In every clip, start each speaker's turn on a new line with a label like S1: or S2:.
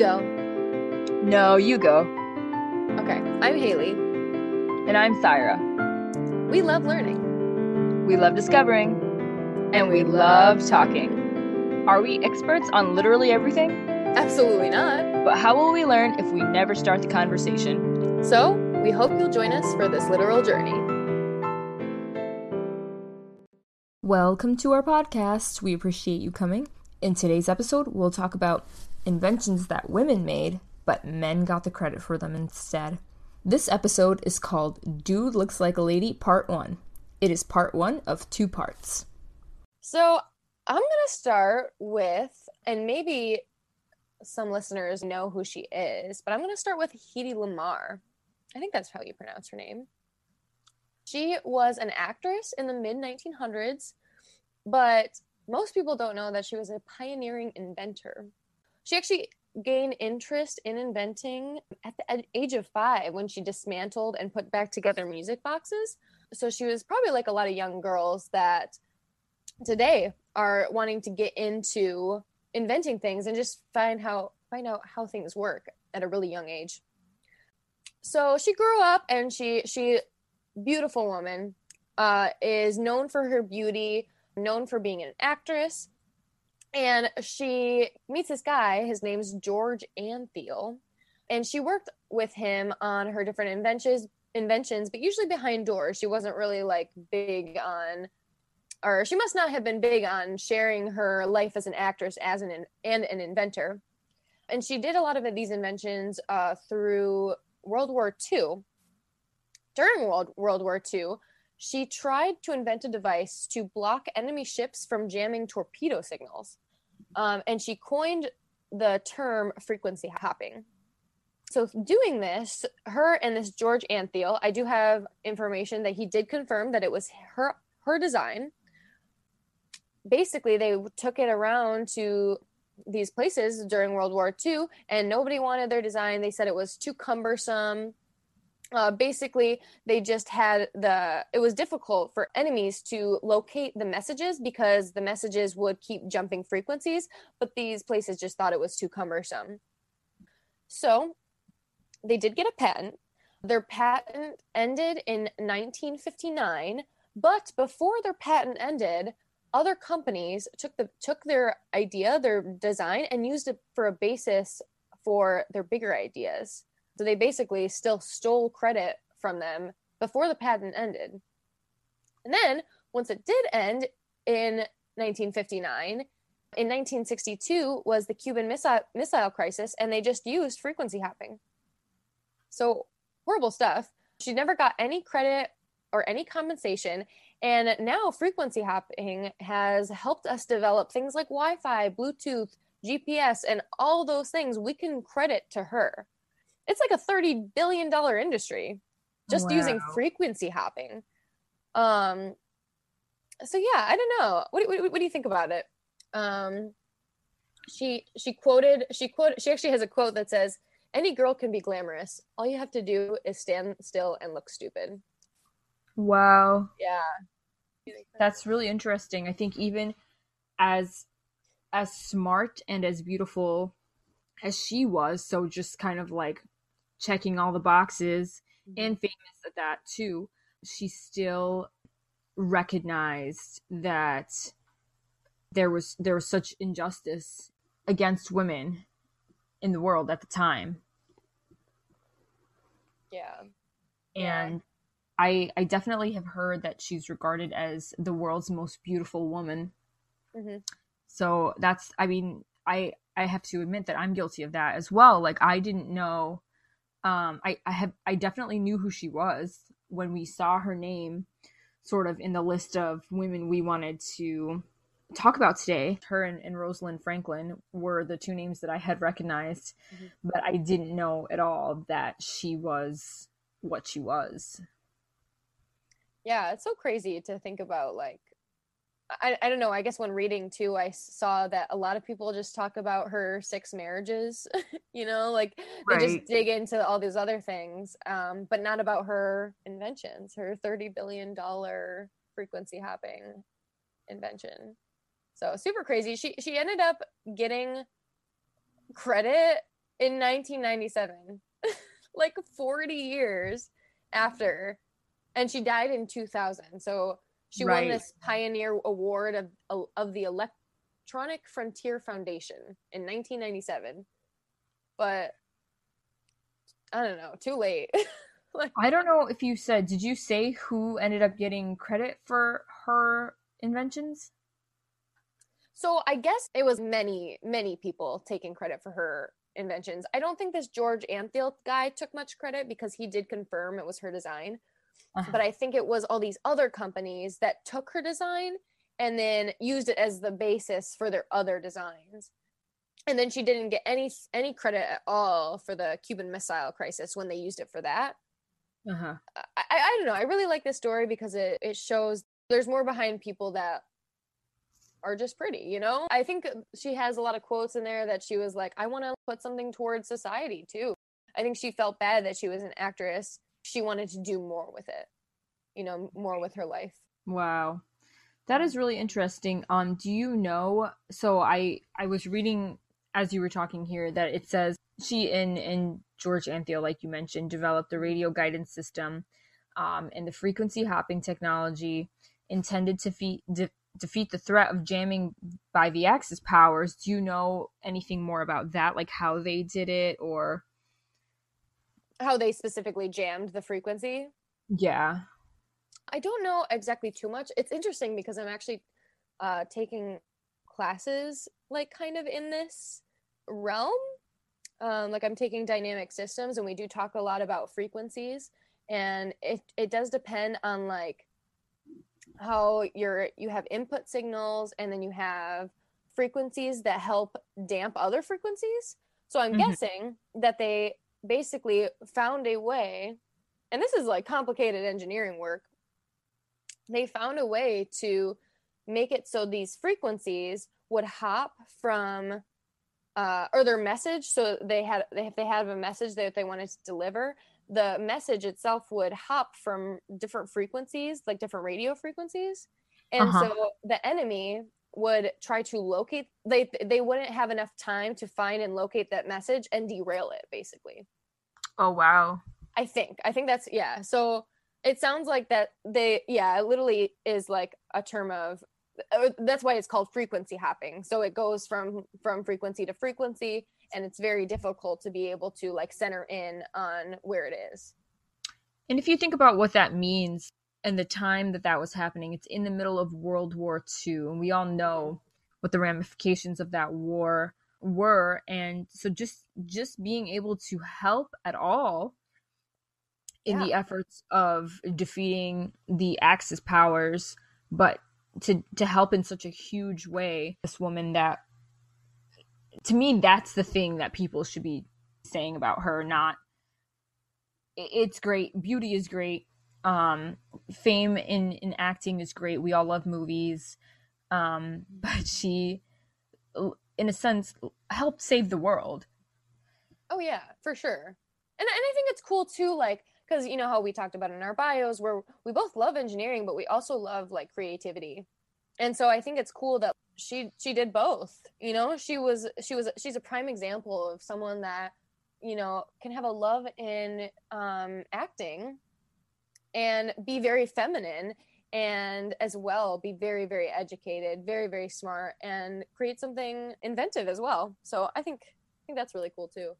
S1: go.
S2: No, you go.
S1: Okay, I'm Haley.
S2: And I'm Syra.
S1: We love learning.
S2: We love discovering. And we love talking. Are we experts on literally everything?
S1: Absolutely not.
S2: But how will we learn if we never start the conversation?
S1: So, we hope you'll join us for this literal journey.
S3: Welcome to our podcast. We appreciate you coming. In today's episode, we'll talk about inventions that women made, but men got the credit for them instead. This episode is called Dude Looks Like a Lady Part 1. It is part 1 of two parts.
S1: So, I'm going to start with, and maybe some listeners know who she is, but I'm going to start with Hedy Lamarr. I think that's how you pronounce her name. She was an actress in the mid 1900s, but most people don't know that she was a pioneering inventor. She actually gained interest in inventing at the age of five when she dismantled and put back together music boxes. So she was probably like a lot of young girls that today are wanting to get into inventing things and just find how find out how things work at a really young age. So she grew up and she she beautiful woman uh, is known for her beauty, known for being an actress, and she meets this guy. His name's George Antheil, and she worked with him on her different inventions. Inventions, but usually behind doors. She wasn't really like big on or she must not have been big on sharing her life as an actress as an and an inventor and she did a lot of these inventions uh, through world war ii during world, world war ii she tried to invent a device to block enemy ships from jamming torpedo signals um, and she coined the term frequency hopping so doing this her and this george antheil i do have information that he did confirm that it was her her design basically they took it around to these places during World War II, and nobody wanted their design. They said it was too cumbersome. Uh, basically, they just had the. It was difficult for enemies to locate the messages because the messages would keep jumping frequencies, but these places just thought it was too cumbersome. So, they did get a patent. Their patent ended in 1959, but before their patent ended, other companies took the took their idea, their design, and used it for a basis for their bigger ideas. So they basically still stole credit from them before the patent ended. And then once it did end in 1959, in 1962 was the Cuban missile missile crisis, and they just used frequency hopping. So horrible stuff. She never got any credit or any compensation and now frequency hopping has helped us develop things like Wi Fi, Bluetooth, GPS, and all those things we can credit to her. It's like a $30 billion industry just wow. using frequency hopping. Um, so yeah, I don't know. What, what, what do you think about it? Um, she she quoted she quote she actually has a quote that says any girl can be glamorous all you have to do is stand still and look stupid
S2: Wow.
S1: Yeah.
S2: That's really interesting. I think even as as smart and as beautiful as she was, so just kind of like checking all the boxes mm-hmm. and famous at that too, she still recognized that there was there was such injustice against women in the world at the time.
S1: Yeah.
S2: And I I definitely have heard that she's regarded as the world's most beautiful woman. Mm-hmm. So that's I mean I I have to admit that I'm guilty of that as well. Like I didn't know um I I have I definitely knew who she was when we saw her name sort of in the list of women we wanted to talk about today. Her and, and Rosalind Franklin were the two names that I had recognized, mm-hmm. but I didn't know at all that she was what she was
S1: yeah it's so crazy to think about like I, I don't know i guess when reading too i saw that a lot of people just talk about her six marriages you know like they right. just dig into all these other things um, but not about her inventions her 30 billion dollar frequency hopping invention so super crazy she she ended up getting credit in 1997, like 40 years after, and she died in 2000. So she right. won this Pioneer Award of of the Electronic Frontier Foundation in 1997. But I don't know, too late.
S2: like, I don't know if you said, did you say who ended up getting credit for her inventions?
S1: So I guess it was many, many people taking credit for her inventions. I don't think this George Antheil guy took much credit because he did confirm it was her design. Uh-huh. But I think it was all these other companies that took her design and then used it as the basis for their other designs. And then she didn't get any any credit at all for the Cuban Missile Crisis when they used it for that. Uh-huh. I, I don't know. I really like this story because it, it shows there's more behind people that are just pretty, you know? I think she has a lot of quotes in there that she was like, I want to put something towards society too. I think she felt bad that she was an actress. She wanted to do more with it, you know, more with her life.
S2: Wow. That is really interesting. Um, do you know? So I I was reading as you were talking here that it says she and and George Antheil, like you mentioned, developed the radio guidance system, um, and the frequency hopping technology intended to feed, de- defeat the threat of jamming by the Axis powers. Do you know anything more about that? Like how they did it or
S1: how they specifically jammed the frequency?
S2: Yeah.
S1: I don't know exactly too much. It's interesting because I'm actually uh, taking classes like kind of in this realm. Um, like I'm taking dynamic systems and we do talk a lot about frequencies and it, it does depend on like how you're you have input signals and then you have frequencies that help damp other frequencies. So I'm mm-hmm. guessing that they basically found a way and this is like complicated engineering work. They found a way to make it so these frequencies would hop from uh, or their message so they had if they have a message that they wanted to deliver the message itself would hop from different frequencies, like different radio frequencies. And uh-huh. so the enemy would try to locate they they wouldn't have enough time to find and locate that message and derail it basically.
S2: Oh wow.
S1: I think. I think that's yeah. So it sounds like that they yeah, it literally is like a term of uh, that's why it's called frequency hopping. So it goes from from frequency to frequency and it's very difficult to be able to like center in on where it is.
S2: And if you think about what that means and the time that that was happening, it's in the middle of World War II, and we all know what the ramifications of that war were. And so just just being able to help at all in yeah. the efforts of defeating the Axis powers, but to to help in such a huge way, this woman that to me that's the thing that people should be saying about her not it's great beauty is great um fame in in acting is great. We all love movies. Um but she in a sense helped save the world.
S1: Oh yeah for sure. And, and i think it's cool too like because you know how we talked about in our bios where we both love engineering but we also love like creativity. And so i think it's cool that she she did both you know? She was she was she's a prime example of someone that you know can have a love in um acting and be very feminine and as well be very very educated very very smart and create something inventive as well. So i think i think that's really cool too.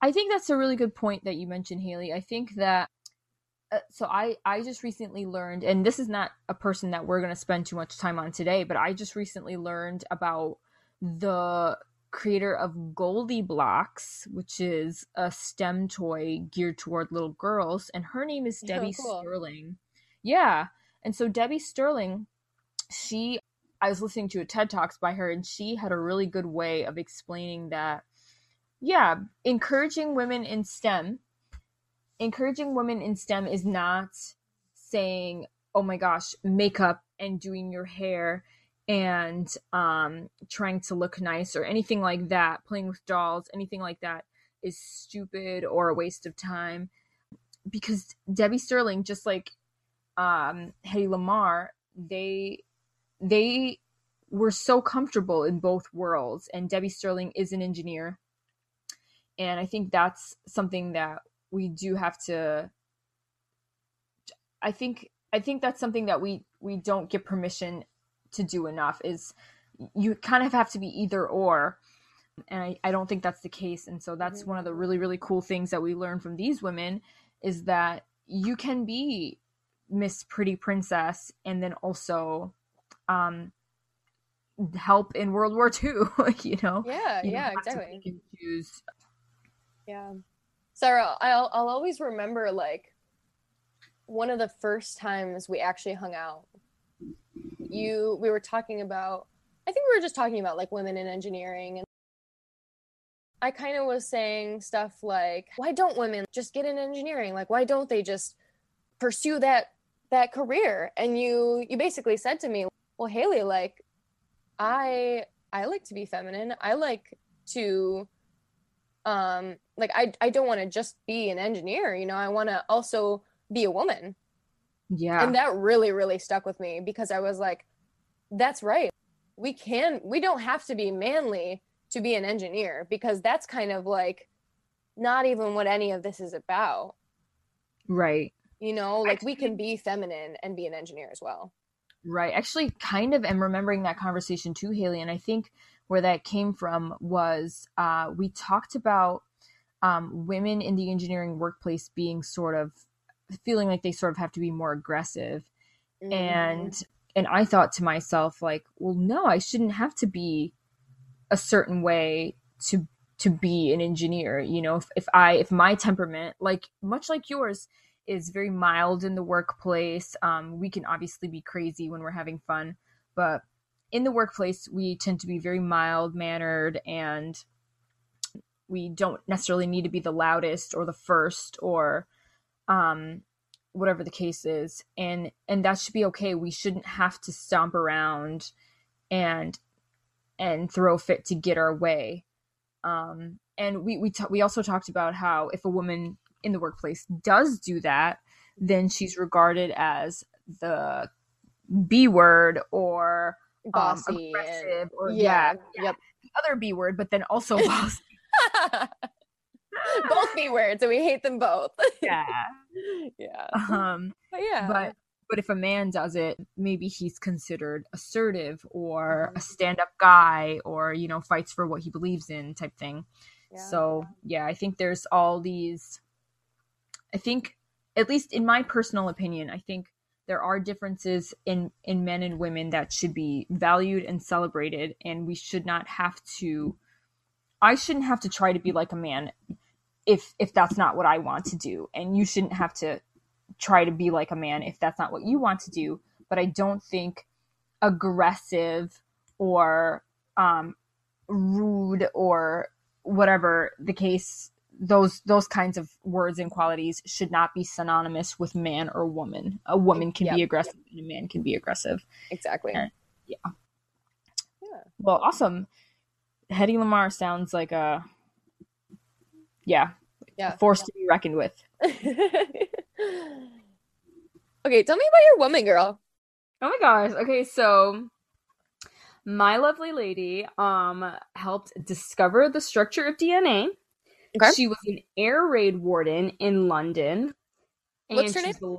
S2: I think that's a really good point that you mentioned haley. I think that uh, so I I just recently learned, and this is not a person that we're going to spend too much time on today, but I just recently learned about the creator of GoldieBlox, which is a STEM toy geared toward little girls, and her name is oh, Debbie oh, cool. Sterling. Yeah, and so Debbie Sterling, she I was listening to a TED Talks by her, and she had a really good way of explaining that. Yeah, encouraging women in STEM encouraging women in STEM is not saying, oh my gosh, makeup and doing your hair and um, trying to look nice or anything like that, playing with dolls, anything like that is stupid or a waste of time. Because Debbie Sterling, just like um, Hedy Lamarr, they they were so comfortable in both worlds. And Debbie Sterling is an engineer, and I think that's something that we do have to. I think I think that's something that we we don't get permission to do enough. Is you kind of have to be either or. And I, I don't think that's the case. And so that's one of the really really cool things that we learn from these women is that you can be miss pretty princess and then also um help in world war ii you know?
S1: Yeah you yeah exactly. yeah. Sarah I'll, I'll always remember like one of the first times we actually hung out you we were talking about i think we were just talking about like women in engineering and I kind of was saying stuff like, why don't women just get in engineering? Like, why don't they just pursue that that career? And you you basically said to me, well, Haley, like, I I like to be feminine. I like to um like I I don't want to just be an engineer, you know, I want to also be a woman.
S2: Yeah.
S1: And that really, really stuck with me because I was like, that's right. We can, we don't have to be manly to be an engineer because that's kind of like not even what any of this is about.
S2: Right.
S1: You know, like we can be feminine and be an engineer as well.
S2: Right. Actually, kind of am remembering that conversation too, Haley. And I think where that came from was uh, we talked about um, women in the engineering workplace being sort of feeling like they sort of have to be more aggressive. Mm-hmm. And and I thought to myself, like, well, no, I shouldn't have to be a certain way to to be an engineer you know if, if i if my temperament like much like yours is very mild in the workplace um, we can obviously be crazy when we're having fun but in the workplace we tend to be very mild mannered and we don't necessarily need to be the loudest or the first or um, whatever the case is and and that should be okay we shouldn't have to stomp around and and throw fit to get our way. Um, and we we t- we also talked about how if a woman in the workplace does do that, then she's regarded as the B word or
S1: um, bossy
S2: um, aggressive or yeah, yeah, yep. the other B word, but then also bossy.
S1: both B words, and we hate them both.
S2: yeah,
S1: yeah.
S2: Um,
S1: but yeah,
S2: but but if a man does it, maybe he's considered assertive or a mm-hmm. stand up guy or, you know, fights for what he believes in type thing. Yeah. So, yeah, I think there's all these. I think, at least in my personal opinion, I think there are differences in in men and women that should be valued and celebrated and we should not have to I shouldn't have to try to be like a man if if that's not what I want to do and you shouldn't have to try to be like a man if that's not what you want to do. But I don't think aggressive or um, rude or whatever the case those those kinds of words and qualities should not be synonymous with man or woman. A woman can yep. be aggressive and a man can be aggressive.
S1: Exactly.
S2: And, yeah. Yeah. Well, awesome. Hedy Lamarr sounds like a yeah,
S1: yeah,
S2: force to be reckoned with.
S1: okay, tell me about your woman girl.
S3: Oh my gosh. Okay, so my lovely lady um helped discover the structure of DNA. Okay. She was an air raid warden in London.
S1: What's her name? The,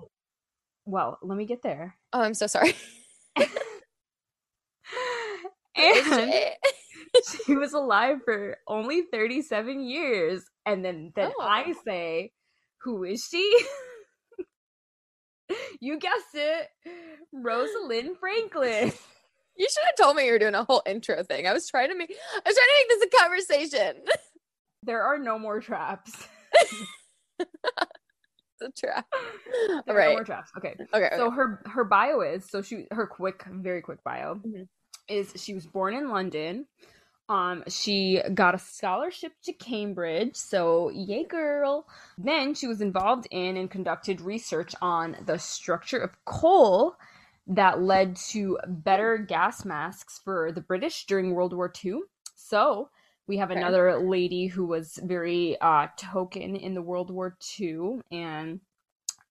S3: well, let me get there.
S1: Oh, I'm so sorry.
S3: and she was alive for only 37 years. And then, then oh. I say, who is she? you guessed it. Rosalind Franklin.
S1: You should have told me you were doing a whole intro thing. I was trying to make I was trying to make this a conversation.
S3: There are no more traps.
S1: it's a trap.
S3: There All right. No more traps. Okay. Okay. So okay. her her bio is so she her quick very quick bio mm-hmm. is she was born in London. Um, she got a scholarship to Cambridge, so yay, girl. Then she was involved in and conducted research on the structure of coal that led to better gas masks for the British during World War II. So we have okay. another lady who was very uh, token in the World War II, and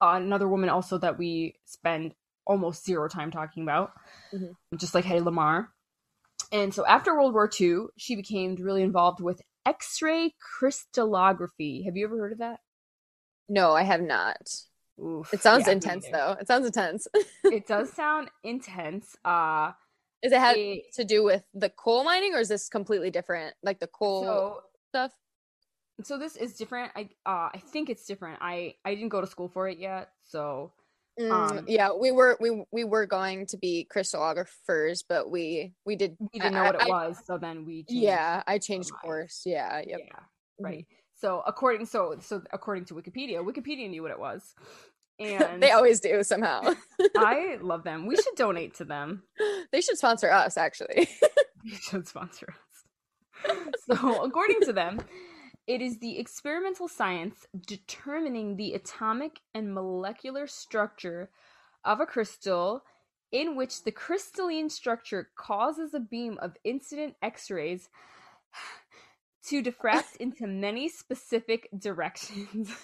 S3: uh, another woman also that we spend almost zero time talking about, mm-hmm. just like Hedy Lamarr.
S2: And so after World War II, she became really involved with X-ray crystallography. Have you ever heard of that?
S1: No, I have not. Oof, it sounds yeah, intense though. It sounds intense.
S2: it does sound intense. Uh
S1: is it have it, to do with the coal mining or is this completely different? Like the coal so, stuff?
S2: So this is different. I uh I think it's different. I I didn't go to school for it yet, so
S1: Mm, um, yeah, we were we we were going to be crystallographers, but we we did
S2: we didn't know I, what it I, was, so then we
S1: yeah, I changed course. Yeah, yep. yeah,
S2: right. Mm-hmm. So according so so according to Wikipedia, Wikipedia knew what it was, and
S1: they always do somehow.
S2: I love them. We should donate to them.
S1: They should sponsor us, actually.
S2: they should sponsor us. So according to them, it is the experimental science determining the atomic and molecular structure of a crystal in which the crystalline structure causes a beam of incident X rays to diffract into many specific directions.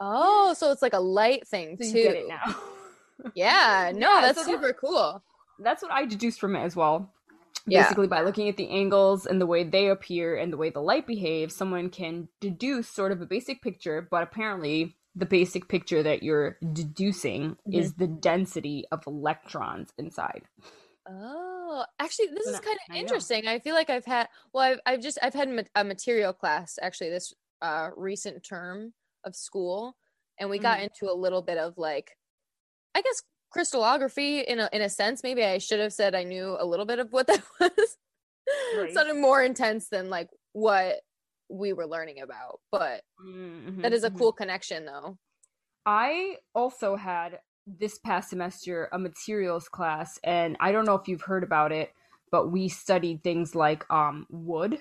S1: Oh, so it's like a light thing so too. now. yeah, no, yeah, that's so super cool.
S2: That's what I deduced from it as well basically yeah. by looking at the angles and the way they appear and the way the light behaves someone can deduce sort of a basic picture but apparently the basic picture that you're deducing mm-hmm. is the density of electrons inside
S1: oh actually this is kind of interesting I, I feel like i've had well i've, I've just i've had a material class actually this uh recent term of school and we mm-hmm. got into a little bit of like i guess crystallography in a in a sense. Maybe I should have said I knew a little bit of what that was. Right. Sounded more intense than like what we were learning about, but mm-hmm, that is a mm-hmm. cool connection though.
S2: I also had this past semester a materials class and I don't know if you've heard about it, but we studied things like um wood.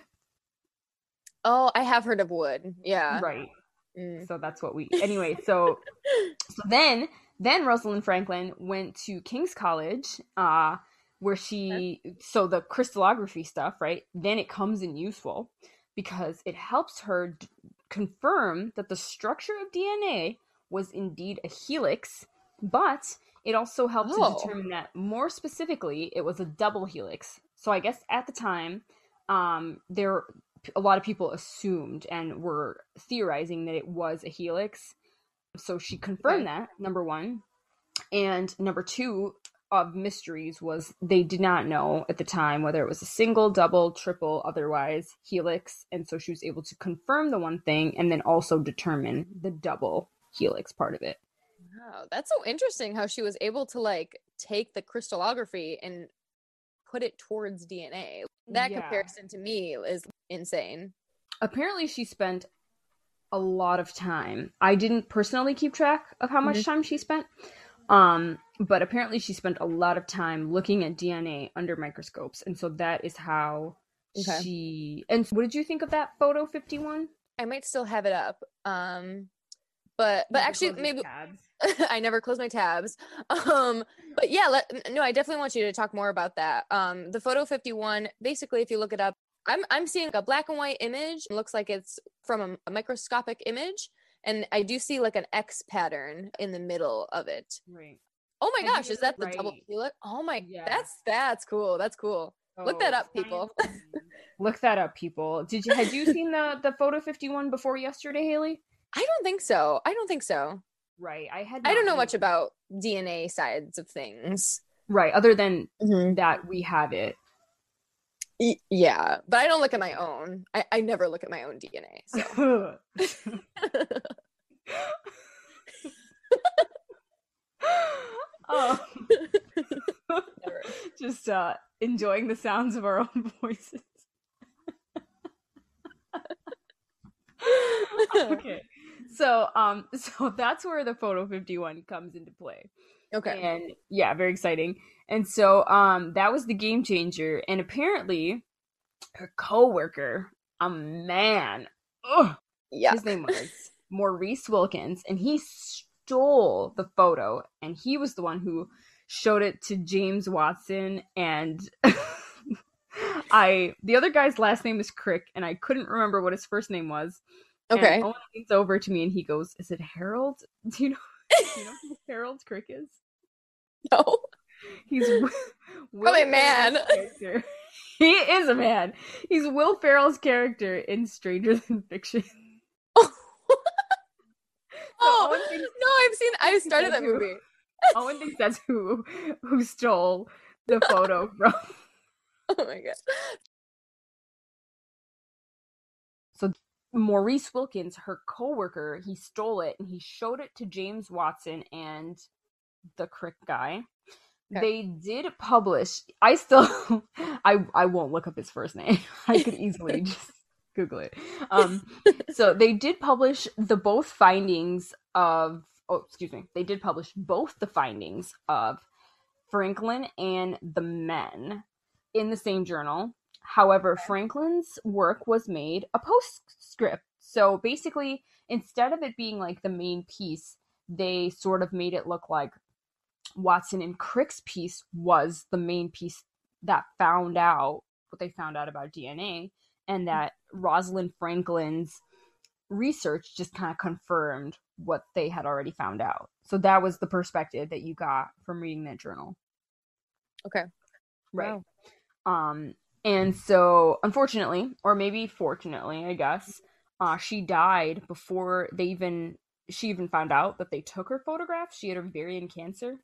S1: Oh, I have heard of wood. Yeah.
S2: Right. Mm. So that's what we anyway, so so then then Rosalind Franklin went to King's College, uh, where she so the crystallography stuff, right? Then it comes in useful because it helps her d- confirm that the structure of DNA was indeed a helix, but it also helped oh. to determine that more specifically it was a double helix. So I guess at the time, um, there a lot of people assumed and were theorizing that it was a helix so she confirmed that, number one. And number two of mysteries was they did not know at the time whether it was a single, double, triple, otherwise helix. And so she was able to confirm the one thing and then also determine the double helix part of it.
S1: Wow, that's so interesting how she was able to like take the crystallography and put it towards DNA. That yeah. comparison to me is insane.
S2: Apparently, she spent a lot of time. I didn't personally keep track of how much mm-hmm. time she spent. Um, but apparently she spent a lot of time looking at DNA under microscopes, and so that is how okay. she. And what did you think of that photo fifty one?
S1: I might still have it up. Um, but but actually maybe I never close my tabs. Um, but yeah, let, no, I definitely want you to talk more about that. Um, the photo fifty one. Basically, if you look it up, I'm I'm seeing a black and white image. It looks like it's from a, a, microscopic image, and I do see like an X pattern in the middle of it.
S2: Right.
S1: Oh my gosh, is that the right. double helix? Oh my, yeah. that's that's cool. That's cool. Oh, Look that up, people.
S2: Look that up, people. Did you had you seen the the photo fifty one before yesterday, Haley?
S1: I don't think so. I don't think so.
S2: Right. I had.
S1: I don't know much about DNA sides of things.
S2: Right. Other than mm-hmm. that, we have it
S1: yeah, but I don't look at my own. I, I never look at my own DNA. So.
S2: oh. Just uh, enjoying the sounds of our own voices. okay. So um so that's where the photo 51 comes into play.
S1: Okay.
S2: And yeah, very exciting. And so um that was the game changer. And apparently her co-worker, a man, ugh, yeah, his name was Maurice Wilkins, and he stole the photo, and he was the one who showed it to James Watson and I the other guy's last name is Crick, and I couldn't remember what his first name was.
S1: Okay.
S2: And Owen leans over to me and he goes, "Is it Harold? Do you know? Do you know who Harold Crick is?"
S1: No.
S2: He's
S1: a man.
S2: he is a man. He's Will Ferrell's character in Stranger Than Fiction.
S1: oh no, I've seen. I started that movie.
S2: Owen thinks that's who who stole the photo from.
S1: Oh my god!
S2: So Maurice Wilkins, her coworker, he stole it and he showed it to James Watson and the Crick guy. Okay. They did publish. I still, I I won't look up his first name. I could easily just Google it. Um, so they did publish the both findings of. Oh, excuse me. They did publish both the findings of Franklin and the men in the same journal. However, Franklin's work was made a postscript. So basically, instead of it being like the main piece, they sort of made it look like Watson and Crick's piece was the main piece that found out what they found out about DNA, and that Rosalind Franklin's research just kind of confirmed what they had already found out. So that was the perspective that you got from reading that journal.
S1: Okay.
S2: Right. Wow. Um and so unfortunately, or maybe fortunately, I guess, uh she died before they even she even found out that they took her photograph. She had ovarian cancer.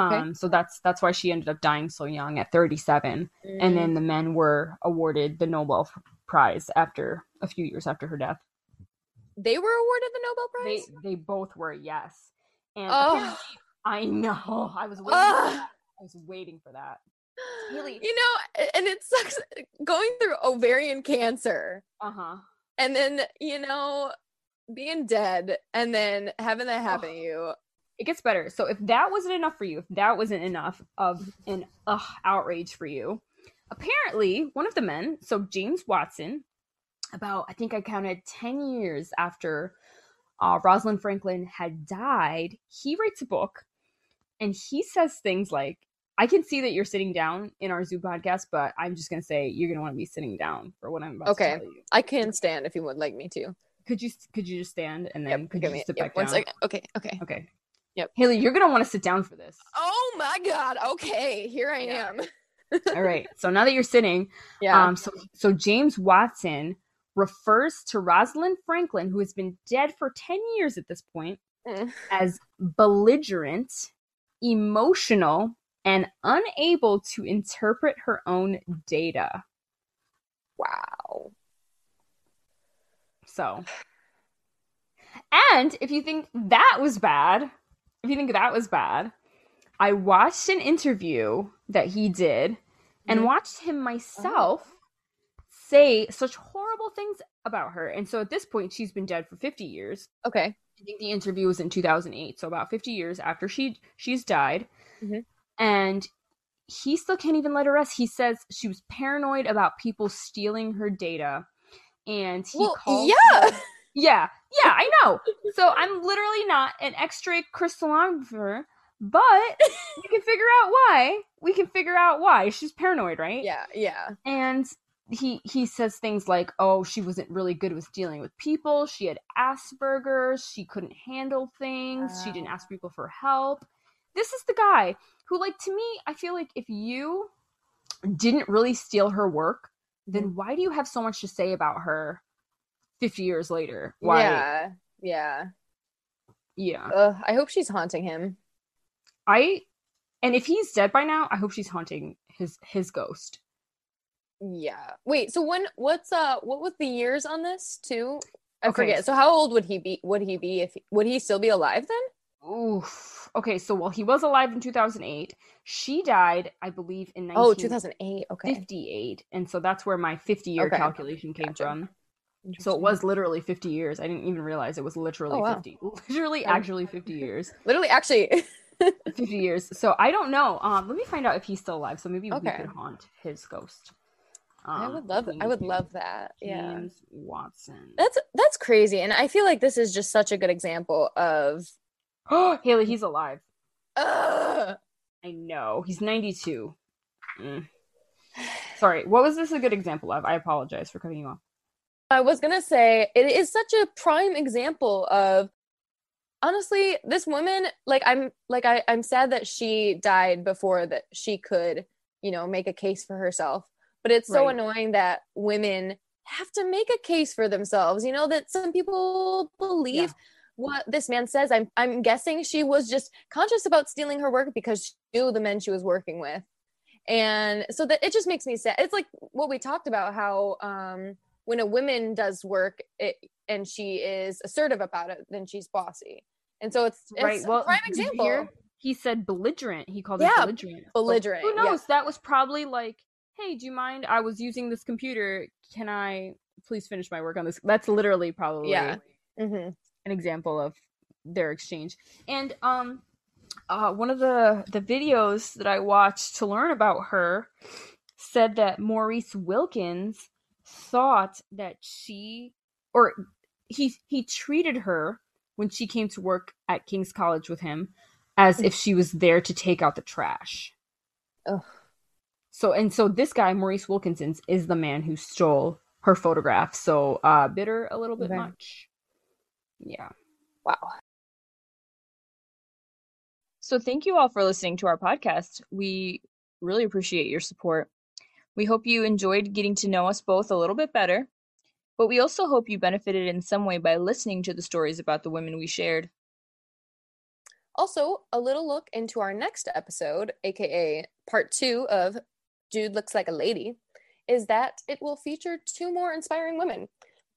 S2: Okay. Um, so that's that's why she ended up dying so young at 37. Mm. And then the men were awarded the Nobel Prize after a few years after her death.
S1: They were awarded the Nobel Prize.
S2: They they both were, yes. And oh. I know. I was waiting. I was waiting for that.
S1: Haley. You know, and it sucks going through ovarian cancer.
S2: Uh huh.
S1: And then you know being dead, and then having that happen oh. to you
S2: it gets better. So if that wasn't enough for you, if that wasn't enough of an ugh, outrage for you, apparently one of the men, so James Watson, about I think I counted ten years after uh, Rosalind Franklin had died, he writes a book, and he says things like, "I can see that you're sitting down in our Zoo podcast, but I'm just gonna say you're gonna want to be sitting down for what I'm about okay. to tell you."
S1: I can stand if you would like me to.
S2: Could you could you just stand and then yep, could you me, sit yep, back
S1: one
S2: down?
S1: Second. Okay, okay,
S2: okay.
S1: Yep.
S2: Haley, you're gonna want to sit down for this.
S1: Oh my god. Okay, here I yeah. am.
S2: All right. So now that you're sitting, yeah. Um, so so James Watson refers to Rosalind Franklin, who has been dead for ten years at this point, mm. as belligerent, emotional, and unable to interpret her own data.
S1: Wow.
S2: So, and if you think that was bad, if you think that was bad, I watched an interview that he did and mm-hmm. watched him myself oh. say such horrible things about her. And so at this point, she's been dead for 50 years.
S1: Okay.
S2: I think the interview was in 2008, so about 50 years after she she's died. Mm-hmm. And he still can't even let her rest. He says she was paranoid about people stealing her data. And he well, called
S1: Yeah.
S2: Yeah, yeah, I know. So I'm literally not an X-ray crystallographer, but we can figure out why. We can figure out why she's paranoid, right?
S1: Yeah, yeah.
S2: And he he says things like, "Oh, she wasn't really good with dealing with people. She had Asperger's. She couldn't handle things. She didn't ask people for help." This is the guy who, like, to me, I feel like if you didn't really steal her work, then mm-hmm. why do you have so much to say about her 50 years later. Why?
S1: Yeah. Yeah.
S2: Yeah.
S1: Ugh, I hope she's haunting him.
S2: I and if he's dead by now, I hope she's haunting his his ghost.
S1: Yeah. Wait, so when what's uh what was the years on this too? I okay. forget. So how old would he be would he be if would he still be alive then?
S2: Oof. Okay, so while he was alive in 2008, she died, I believe, in 19-
S1: oh 2008. Okay,
S2: 58, and so that's where my 50 year okay. calculation came gotcha. from. So it was literally 50 years. I didn't even realize it was literally oh, wow. 50. Literally, actually 50 years.
S1: literally, actually.
S2: 50 years. So I don't know. Um, let me find out if he's still alive. So maybe okay. we could haunt his ghost.
S1: Um, I would love. I would love that. James
S2: yeah. Watson.
S1: That's that's crazy, and I feel like this is just such a good example of.
S2: Oh, Haley, he's alive.
S1: Ugh.
S2: I know he's 92. Mm. Sorry, what was this a good example of? I apologize for cutting you off.
S1: I was gonna say it is such a prime example of honestly this woman like i'm like I, i'm sad that she died before that she could you know make a case for herself but it's so right. annoying that women have to make a case for themselves. You know that some people believe yeah. what this man says. I'm I'm guessing she was just conscious about stealing her work because she knew the men she was working with. And so that it just makes me sad. It's like what we talked about how um when a woman does work it, and she is assertive about it, then she's bossy. And so it's, it's right. well, prime example.
S2: He said belligerent. He called yeah, it belligerent.
S1: Belligerent.
S2: who knows? Yeah. That was probably like, hey, do you mind? I was using this computer. Can I please finish my work on this? That's literally probably
S1: yeah. Mm-hmm.
S2: an example of their exchange. And um, uh, one of the the videos that I watched to learn about her said that Maurice Wilkins thought that she or he he treated her when she came to work at King's College with him as if she was there to take out the trash. Ugh. So and so this guy Maurice Wilkinson is the man who stole her photograph. So uh bitter a little bit okay. much. Yeah.
S1: Wow.
S3: So thank you all for listening to our podcast. We really appreciate your support. We hope you enjoyed getting to know us both a little bit better, but we also hope you benefited in some way by listening to the stories about the women we shared.
S1: Also, a little look into our next episode, aka part two of Dude Looks Like a Lady, is that it will feature two more inspiring women.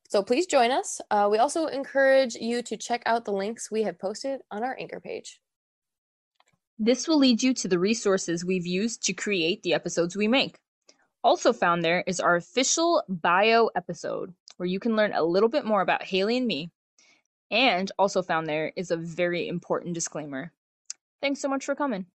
S1: So please join us. Uh, we also encourage you to check out the links we have posted on our anchor page.
S3: This will lead you to the resources we've used to create the episodes we make. Also found there is our official bio episode, where you can learn a little bit more about Haley and me. And also found there is a very important disclaimer. Thanks so much for coming.